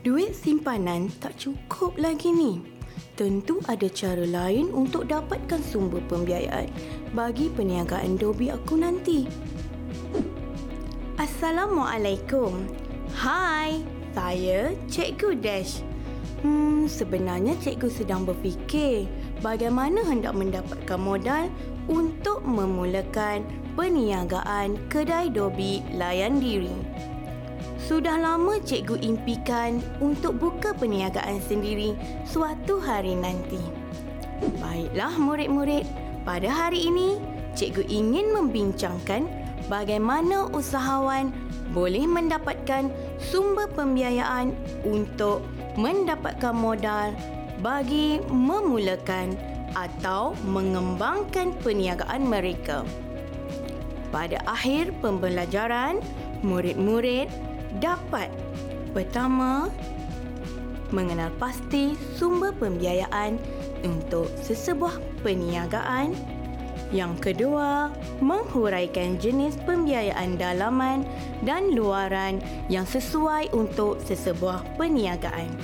Duit simpanan tak cukup lagi ni. Tentu ada cara lain untuk dapatkan sumber pembiayaan bagi perniagaan Dobi aku nanti. Assalamualaikum. Hai, saya Cikgu Dash. Hmm, sebenarnya cikgu sedang berfikir bagaimana hendak mendapatkan modal untuk memulakan perniagaan kedai Dobi layan diri. Sudah lama cikgu impikan untuk buka perniagaan sendiri suatu hari nanti. Baiklah murid-murid, pada hari ini cikgu ingin membincangkan bagaimana usahawan boleh mendapatkan sumber pembiayaan untuk mendapatkan modal bagi memulakan atau mengembangkan perniagaan mereka. Pada akhir pembelajaran, murid-murid dapat pertama mengenal pasti sumber pembiayaan untuk sesebuah perniagaan. Yang kedua menghuraikan jenis pembiayaan dalaman dan luaran yang sesuai untuk sesebuah perniagaan.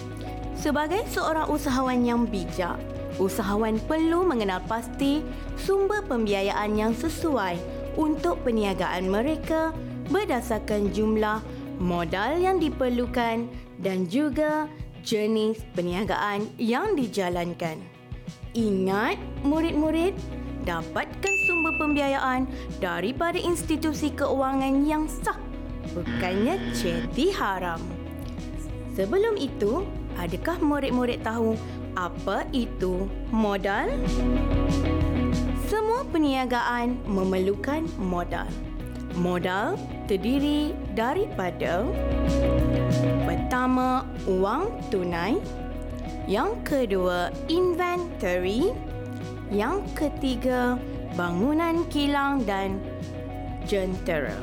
Sebagai seorang usahawan yang bijak usahawan perlu mengenal pasti sumber pembiayaan yang sesuai untuk perniagaan mereka berdasarkan jumlah modal yang diperlukan dan juga jenis perniagaan yang dijalankan. Ingat murid-murid, dapatkan sumber pembiayaan daripada institusi keuangan yang sah, bukannya ceti haram. Sebelum itu, adakah murid-murid tahu apa itu modal? Semua perniagaan memerlukan modal. Modal terdiri daripada pertama wang tunai, yang kedua inventory, yang ketiga bangunan kilang dan jentera.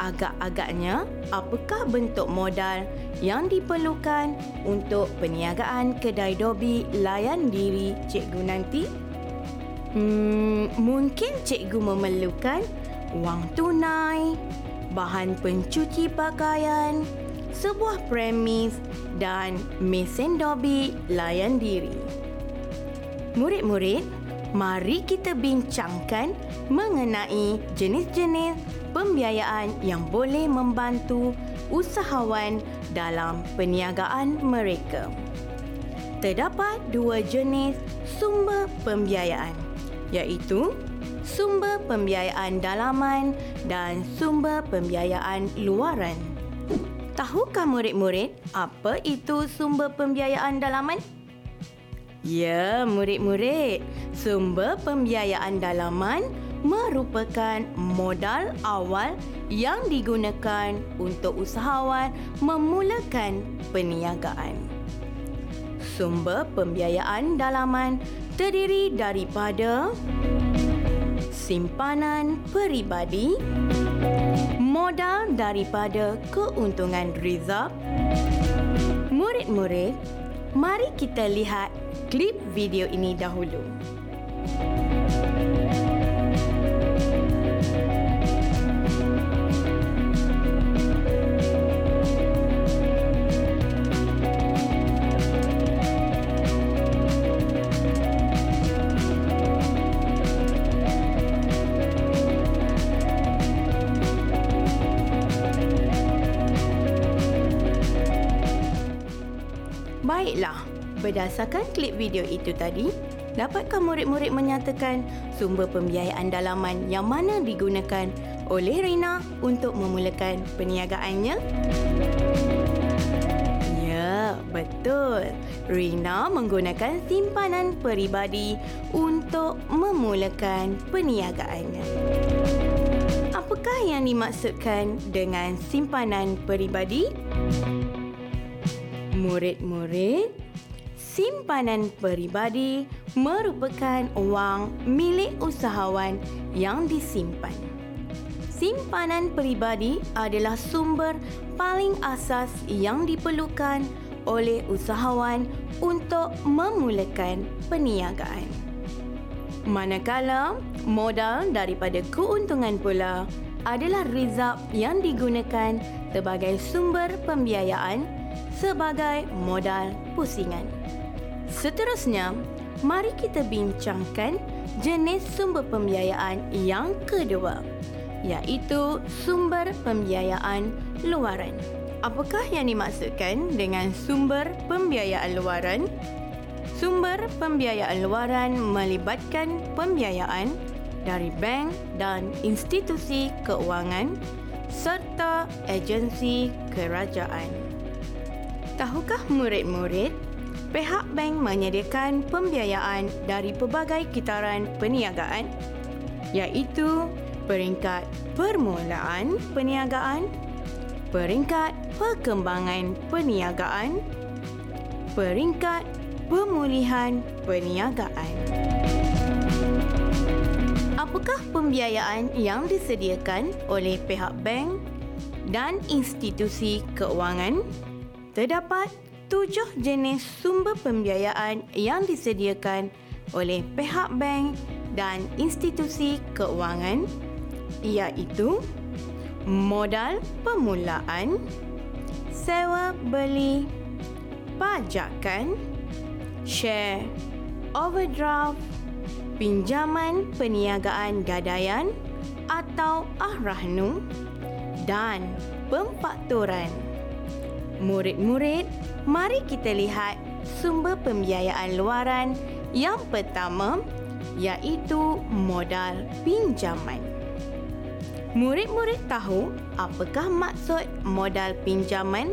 Agak-agaknya, apakah bentuk modal yang diperlukan untuk perniagaan kedai dobi layan diri cikgu nanti? Hmm, mungkin cikgu memerlukan wang tunai, bahan pencuci pakaian, sebuah premis dan mesin dobi layan diri. Murid-murid, mari kita bincangkan mengenai jenis-jenis pembiayaan yang boleh membantu usahawan dalam perniagaan mereka. Terdapat dua jenis sumber pembiayaan iaitu sumber pembiayaan dalaman dan sumber pembiayaan luaran. Tahukah murid-murid apa itu sumber pembiayaan dalaman? Ya, murid-murid. Sumber pembiayaan dalaman merupakan modal awal yang digunakan untuk usahawan memulakan perniagaan. Sumber pembiayaan dalaman terdiri daripada simpanan peribadi, modal daripada keuntungan rizab. Murid-murid, mari kita lihat klip video ini dahulu. Berdasarkan klip video itu tadi, dapatkah murid-murid menyatakan sumber pembiayaan dalaman yang mana digunakan oleh Rina untuk memulakan perniagaannya? Ya, betul. Rina menggunakan simpanan peribadi untuk memulakan perniagaannya. Apakah yang dimaksudkan dengan simpanan peribadi? Murid-murid, simpanan peribadi merupakan wang milik usahawan yang disimpan. Simpanan peribadi adalah sumber paling asas yang diperlukan oleh usahawan untuk memulakan perniagaan. Manakala modal daripada keuntungan pula adalah rizab yang digunakan sebagai sumber pembiayaan sebagai modal pusingan. Seterusnya, mari kita bincangkan jenis sumber pembiayaan yang kedua iaitu sumber pembiayaan luaran. Apakah yang dimaksudkan dengan sumber pembiayaan luaran? Sumber pembiayaan luaran melibatkan pembiayaan dari bank dan institusi keuangan serta agensi kerajaan. Tahukah murid-murid, pihak bank menyediakan pembiayaan dari pelbagai kitaran perniagaan iaitu peringkat permulaan perniagaan, peringkat perkembangan perniagaan, peringkat pemulihan perniagaan. Apakah pembiayaan yang disediakan oleh pihak bank dan institusi keuangan? Terdapat tujuh jenis sumber pembiayaan yang disediakan oleh pihak bank dan institusi keuangan iaitu modal permulaan, sewa beli, pajakan, share, overdraft, pinjaman perniagaan gadaian atau ahrahnu dan pemfakturan. Murid-murid, mari kita lihat sumber pembiayaan luaran yang pertama iaitu modal pinjaman. Murid-murid tahu apakah maksud modal pinjaman?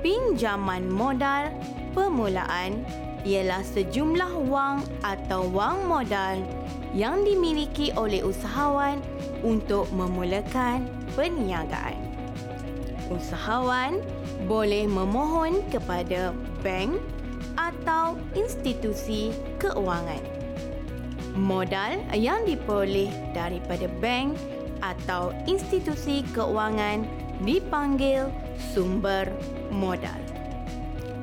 Pinjaman modal permulaan ialah sejumlah wang atau wang modal yang dimiliki oleh usahawan untuk memulakan perniagaan. Usahawan boleh memohon kepada bank atau institusi keuangan. Modal yang diperoleh daripada bank atau institusi keuangan dipanggil sumber modal.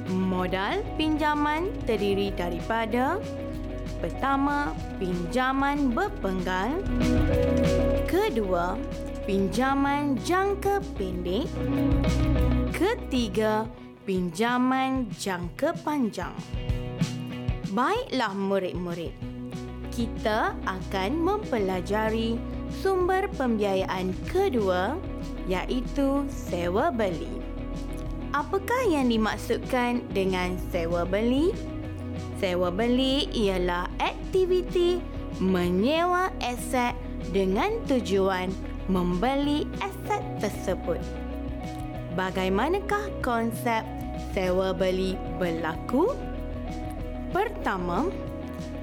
Modal pinjaman terdiri daripada pertama, pinjaman berpenggal, kedua, pinjaman jangka pendek, ketiga, pinjaman jangka panjang. Baiklah murid-murid, kita akan mempelajari sumber pembiayaan kedua iaitu sewa beli. Apakah yang dimaksudkan dengan sewa beli? Sewa beli ialah aktiviti menyewa aset dengan tujuan membeli aset tersebut. Bagaimanakah konsep sewa beli berlaku? Pertama,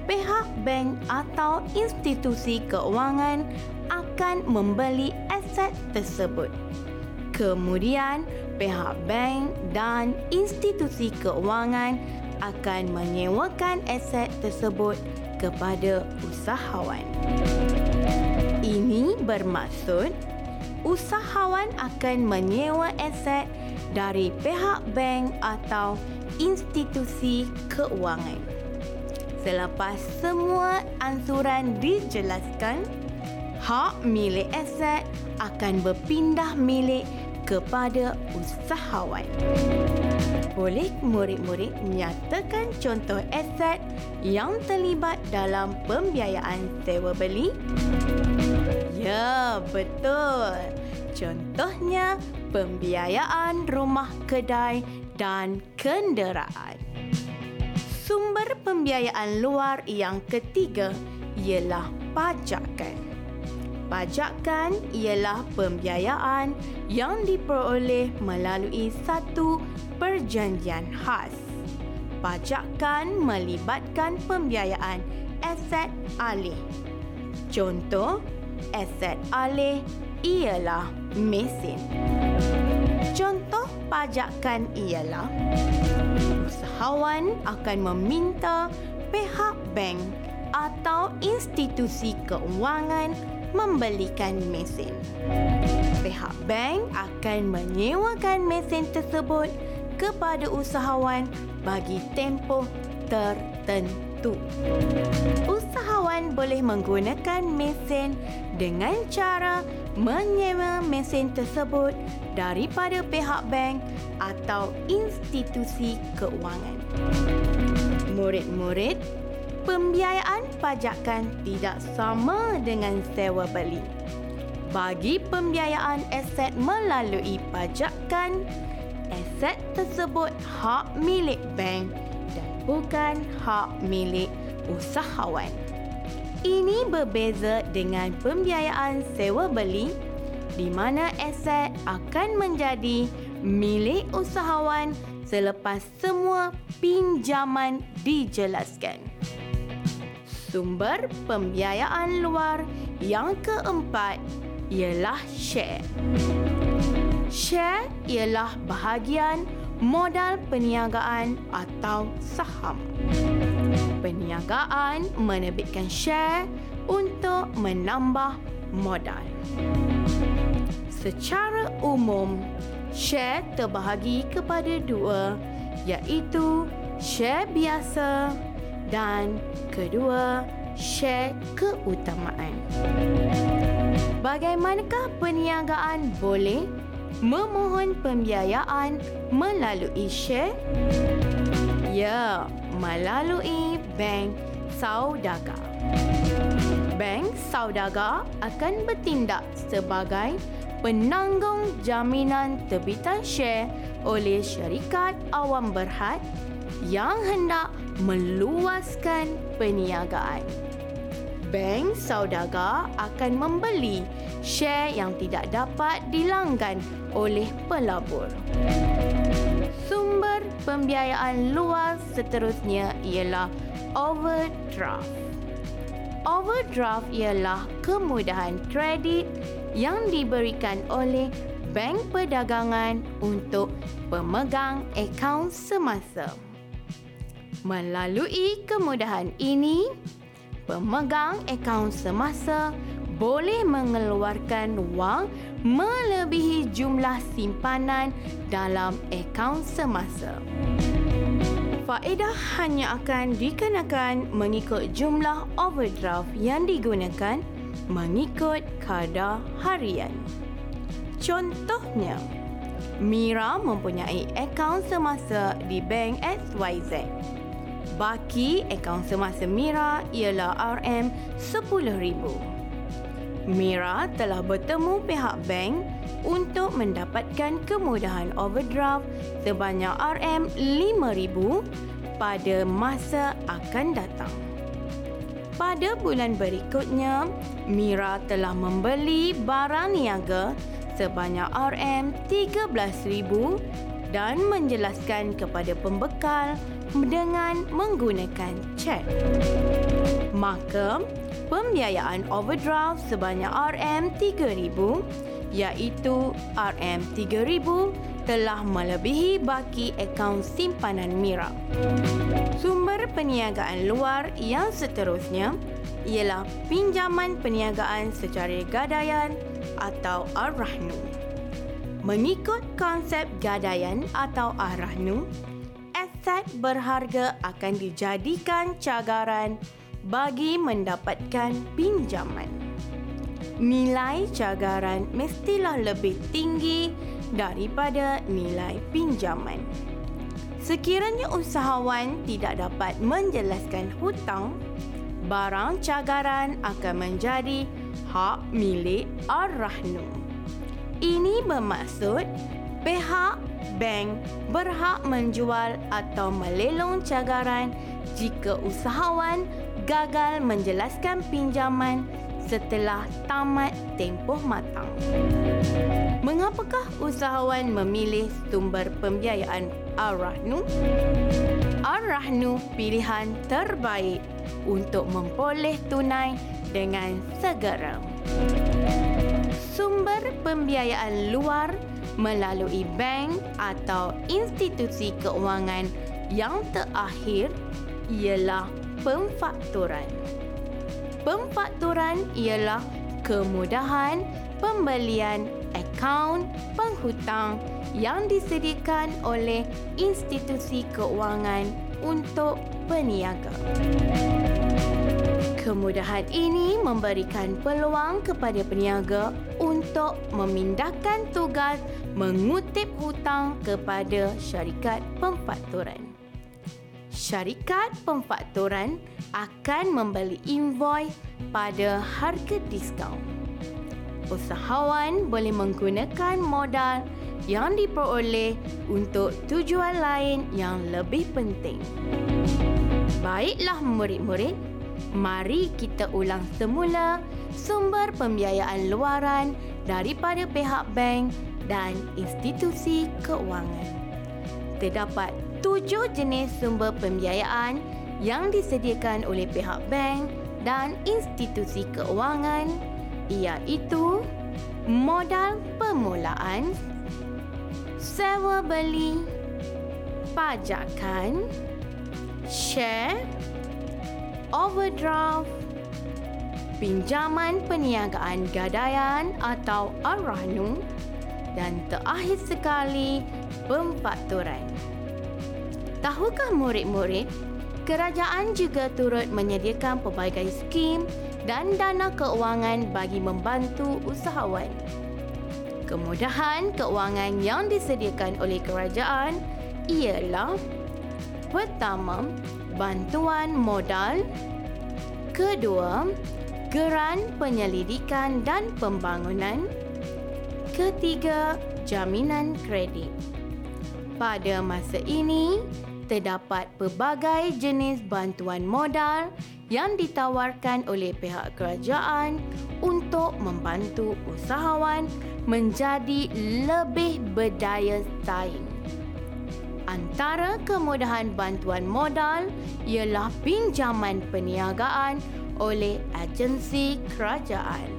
pihak bank atau institusi keuangan akan membeli aset tersebut. Kemudian, pihak bank dan institusi keuangan akan menyewakan aset tersebut kepada usahawan. Ini bermaksud usahawan akan menyewa aset dari pihak bank atau institusi keuangan. Selepas semua ansuran dijelaskan, hak milik aset akan berpindah milik kepada usahawan. Boleh murid-murid menyatakan contoh aset yang terlibat dalam pembiayaan sewa beli? Ya, betul. Contohnya pembiayaan rumah kedai dan kenderaan. Sumber pembiayaan luar yang ketiga ialah pajakan. Pajakan ialah pembiayaan yang diperoleh melalui satu perjanjian khas. Pajakan melibatkan pembiayaan aset alih. Contoh, aset alih ialah mesin. Contoh pajakan ialah usahawan akan meminta pihak bank atau institusi keuangan membelikan mesin. Pihak bank akan menyewakan mesin tersebut kepada usahawan bagi tempoh tertentu. Usahawan boleh menggunakan mesin dengan cara menyewa mesin tersebut daripada pihak bank atau institusi keuangan. Murid-murid, pembiayaan pajakan tidak sama dengan sewa beli. Bagi pembiayaan aset melalui pajakan, aset tersebut hak milik bank bukan hak milik usahawan. Ini berbeza dengan pembiayaan sewa beli di mana aset akan menjadi milik usahawan selepas semua pinjaman dijelaskan. Sumber pembiayaan luar yang keempat ialah share. Share ialah bahagian modal perniagaan atau saham perniagaan menerbitkan share untuk menambah modal. Secara umum, share terbahagi kepada dua iaitu share biasa dan kedua share keutamaan. Bagaimanakah perniagaan boleh memohon pembiayaan melalui share? Ya, melalui bank saudagar. Bank saudagar akan bertindak sebagai penanggung jaminan terbitan share oleh syarikat awam berhad yang hendak meluaskan perniagaan. Bank saudagar akan membeli share yang tidak dapat dilanggan oleh pelabur. Sumber pembiayaan luar seterusnya ialah overdraft. Overdraft ialah kemudahan kredit yang diberikan oleh bank perdagangan untuk pemegang akaun semasa. Melalui kemudahan ini, pemegang akaun semasa boleh mengeluarkan wang melebihi jumlah simpanan dalam akaun semasa. Faedah hanya akan dikenakan mengikut jumlah overdraft yang digunakan mengikut kadar harian. Contohnya, Mira mempunyai akaun semasa di bank XYZ. Baki akaun semasa Mira ialah RM10,000. Mira telah bertemu pihak bank untuk mendapatkan kemudahan overdraft sebanyak RM5,000 pada masa akan datang. Pada bulan berikutnya, Mira telah membeli barang niaga sebanyak RM13,000 dan menjelaskan kepada pembekal dengan menggunakan cek. Maka, pembiayaan overdraft sebanyak RM3,000 iaitu RM3,000 telah melebihi baki akaun simpanan Mira. Sumber perniagaan luar yang seterusnya ialah pinjaman perniagaan secara gadaian atau Ar-Rahnu. Mengikut konsep gadaian atau Ar-Rahnu, aset berharga akan dijadikan cagaran bagi mendapatkan pinjaman. Nilai cagaran mestilah lebih tinggi daripada nilai pinjaman. Sekiranya usahawan tidak dapat menjelaskan hutang, barang cagaran akan menjadi hak milik Ar-Rahnu. Ini bermaksud pihak bank berhak menjual atau melelong cagaran jika usahawan gagal menjelaskan pinjaman setelah tamat tempoh matang. Mengapakah usahawan memilih sumber pembiayaan Ar-Rahnu? Ar-Rahnu pilihan terbaik untuk memperoleh tunai dengan segera. Sumber pembiayaan luar melalui bank atau institusi keuangan yang terakhir ialah pemfakturan. Pemfakturan ialah kemudahan pembelian akaun penghutang yang disediakan oleh institusi keuangan untuk peniaga. Kemudahan ini memberikan peluang kepada peniaga untuk memindahkan tugas mengutip hutang kepada syarikat pemfakturan. Syarikat pemfakturan akan membeli invoice pada harga diskaun. Usahawan boleh menggunakan modal yang diperoleh untuk tujuan lain yang lebih penting. Baiklah murid-murid, mari kita ulang semula sumber pembiayaan luaran daripada pihak bank dan institusi keuangan. Terdapat tujuh jenis sumber pembiayaan yang disediakan oleh pihak bank dan institusi keuangan iaitu modal permulaan, sewa beli, pajakan, share, overdraft, pinjaman perniagaan gadaian atau arahnu dan terakhir sekali pemfakturan. Tahukah murid-murid kerajaan juga turut menyediakan pelbagai skim dan dana keuangan bagi membantu usahawan. Kemudahan keuangan yang disediakan oleh kerajaan ialah pertama, bantuan modal, kedua, geran penyelidikan dan pembangunan, ketiga, jaminan kredit. Pada masa ini, terdapat pelbagai jenis bantuan modal yang ditawarkan oleh pihak kerajaan untuk membantu usahawan menjadi lebih berdaya saing. Antara kemudahan bantuan modal ialah pinjaman perniagaan oleh agensi kerajaan.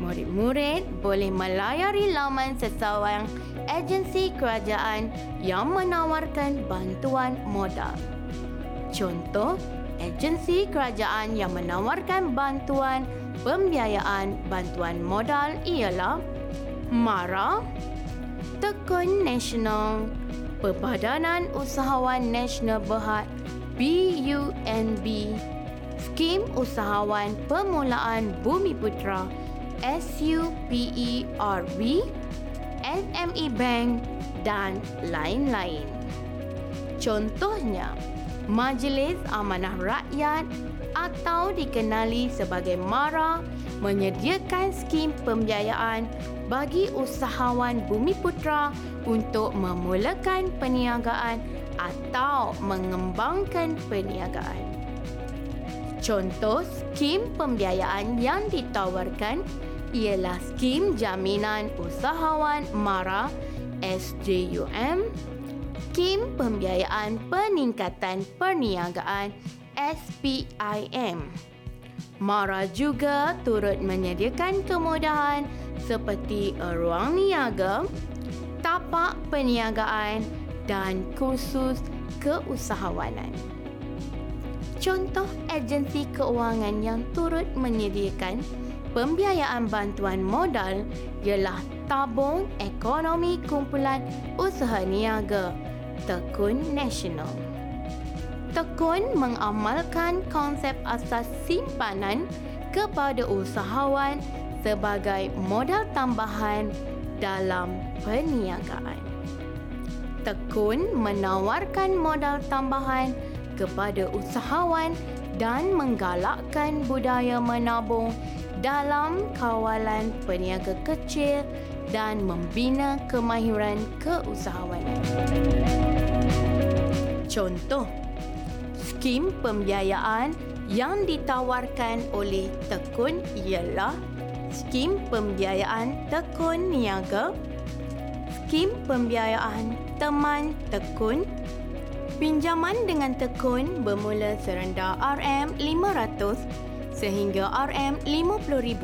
Murid-murid boleh melayari laman seseorang agensi kerajaan yang menawarkan bantuan modal. Contoh, agensi kerajaan yang menawarkan bantuan pembiayaan bantuan modal ialah MARA, Tekun Nasional, Perbadanan Usahawan Nasional Berhad BUNB, Skim Usahawan Permulaan Bumi Putra SUPERB, SME Bank dan lain-lain. Contohnya, Majlis Amanah Rakyat atau dikenali sebagai MARA menyediakan skim pembiayaan bagi usahawan Bumi Putra untuk memulakan perniagaan atau mengembangkan perniagaan. Contoh skim pembiayaan yang ditawarkan ialah skim jaminan usahawan MARA SJUM, skim pembiayaan peningkatan perniagaan SPIM. MARA juga turut menyediakan kemudahan seperti ruang niaga, tapak perniagaan dan kursus keusahawanan. Contoh agensi keuangan yang turut menyediakan pembiayaan bantuan modal ialah Tabung Ekonomi Kumpulan Usaha Niaga Tekun Nasional. Tekun mengamalkan konsep asas simpanan kepada usahawan sebagai modal tambahan dalam perniagaan. Tekun menawarkan modal tambahan kepada usahawan dan menggalakkan budaya menabung dalam kawalan peniaga kecil dan membina kemahiran keusahawanan. Contoh, skim pembiayaan yang ditawarkan oleh Tekun ialah Skim Pembiayaan Tekun Niaga, Skim Pembiayaan Teman Tekun, pinjaman dengan tekun bermula serendah RM500 sehingga RM50,000.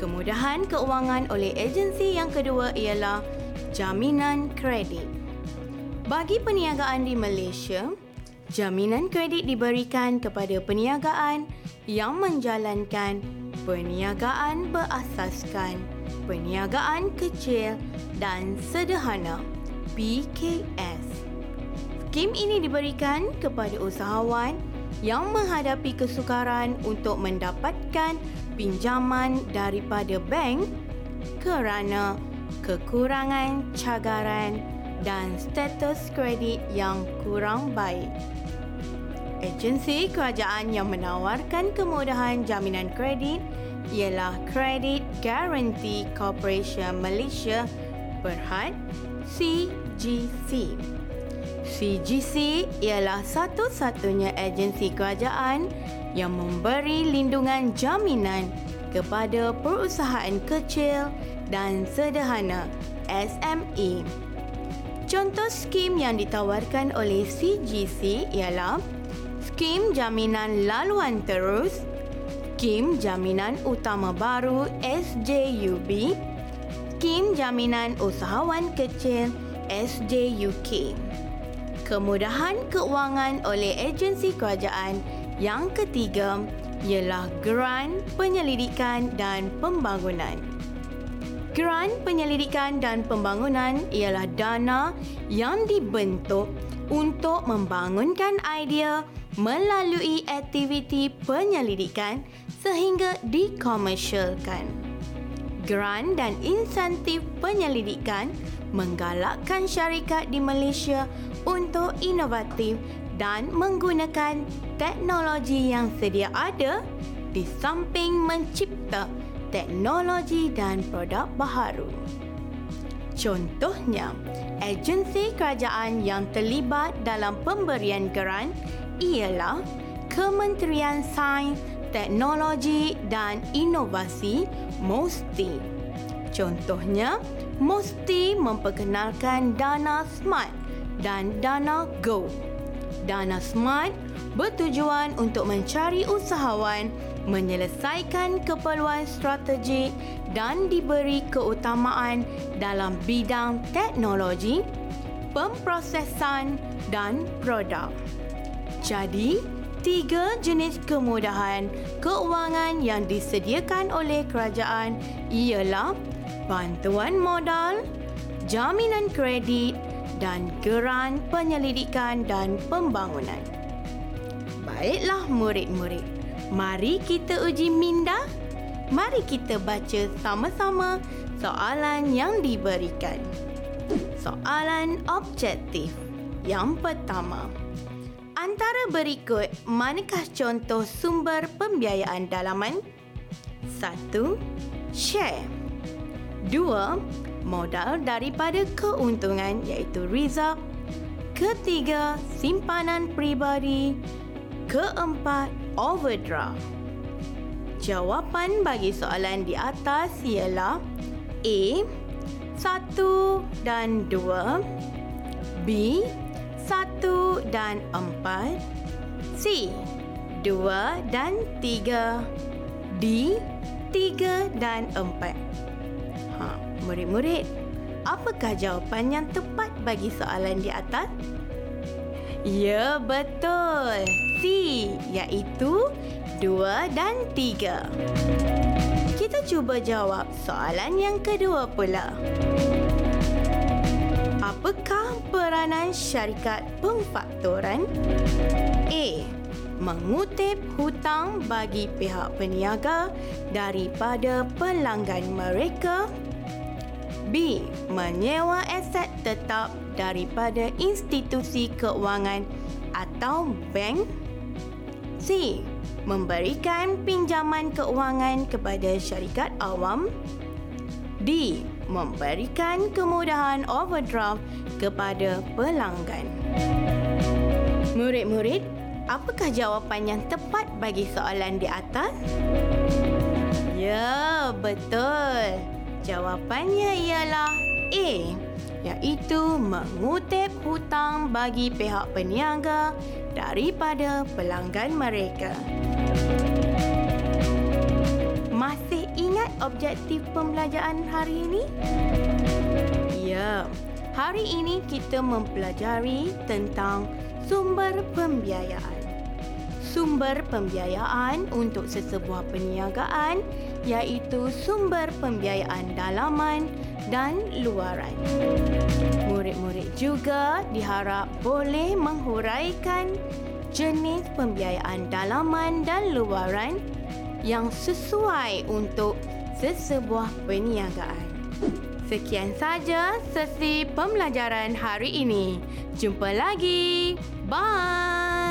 Kemudahan keuangan oleh agensi yang kedua ialah jaminan kredit. Bagi perniagaan di Malaysia, jaminan kredit diberikan kepada perniagaan yang menjalankan perniagaan berasaskan perniagaan kecil dan sederhana PKS. Skim ini diberikan kepada usahawan yang menghadapi kesukaran untuk mendapatkan pinjaman daripada bank kerana kekurangan cagaran dan status kredit yang kurang baik. Agensi kerajaan yang menawarkan kemudahan jaminan kredit ialah Credit Guarantee Corporation Malaysia Berhad CGC. CGC ialah satu-satunya agensi kerajaan yang memberi lindungan jaminan kepada perusahaan kecil dan sederhana SME. Contoh skim yang ditawarkan oleh CGC ialah Skim Jaminan Laluan Terus, Skim Jaminan Utama Baru SJUB, Skim Jaminan Usahawan Kecil SJUK. Kemudahan keuangan oleh agensi kerajaan yang ketiga ialah Grant Penyelidikan dan Pembangunan. Grant Penyelidikan dan Pembangunan ialah dana yang dibentuk untuk membangunkan idea melalui aktiviti penyelidikan sehingga dikomersialkan grant dan insentif penyelidikan menggalakkan syarikat di Malaysia untuk inovatif dan menggunakan teknologi yang sedia ada di samping mencipta teknologi dan produk baharu. Contohnya, agensi kerajaan yang terlibat dalam pemberian grant ialah Kementerian Sains teknologi dan inovasi MOSTI. Contohnya, MOSTI memperkenalkan Dana Smart dan Dana Go. Dana Smart bertujuan untuk mencari usahawan menyelesaikan keperluan strategik dan diberi keutamaan dalam bidang teknologi, pemprosesan dan produk. Jadi, tiga jenis kemudahan keuangan yang disediakan oleh kerajaan ialah bantuan modal, jaminan kredit dan geran penyelidikan dan pembangunan. Baiklah murid-murid, mari kita uji minda. Mari kita baca sama-sama soalan yang diberikan. Soalan objektif yang pertama. Antara berikut, manakah contoh sumber pembiayaan dalaman? 1. Share 2. Modal daripada keuntungan iaitu reserve Ketiga, simpanan peribadi Keempat, overdraft Jawapan bagi soalan di atas ialah A. 1 dan 2 B satu dan empat, C dua dan tiga, D tiga dan empat. Ha, murid-murid, apakah jawapan yang tepat bagi soalan di atas? Ya, betul. C iaitu dua dan tiga. Kita cuba jawab soalan yang kedua pula. Apakah peranan syarikat pemfaktoran? A. Mengutip hutang bagi pihak peniaga daripada pelanggan mereka. B. Menyewa aset tetap daripada institusi keuangan atau bank. C. Memberikan pinjaman keuangan kepada syarikat awam. D memberikan kemudahan overdraft kepada pelanggan. Murid-murid, apakah jawapan yang tepat bagi soalan di atas? Ya, betul. Jawapannya ialah A, iaitu mengutip hutang bagi pihak peniaga daripada pelanggan mereka. Masih ingat objektif pembelajaran hari ini? Ya, hari ini kita mempelajari tentang sumber pembiayaan. Sumber pembiayaan untuk sesebuah perniagaan iaitu sumber pembiayaan dalaman dan luaran. Murid-murid juga diharap boleh menghuraikan jenis pembiayaan dalaman dan luaran yang sesuai untuk sesebuah perniagaan. Sekian saja sesi pembelajaran hari ini. Jumpa lagi. Bye.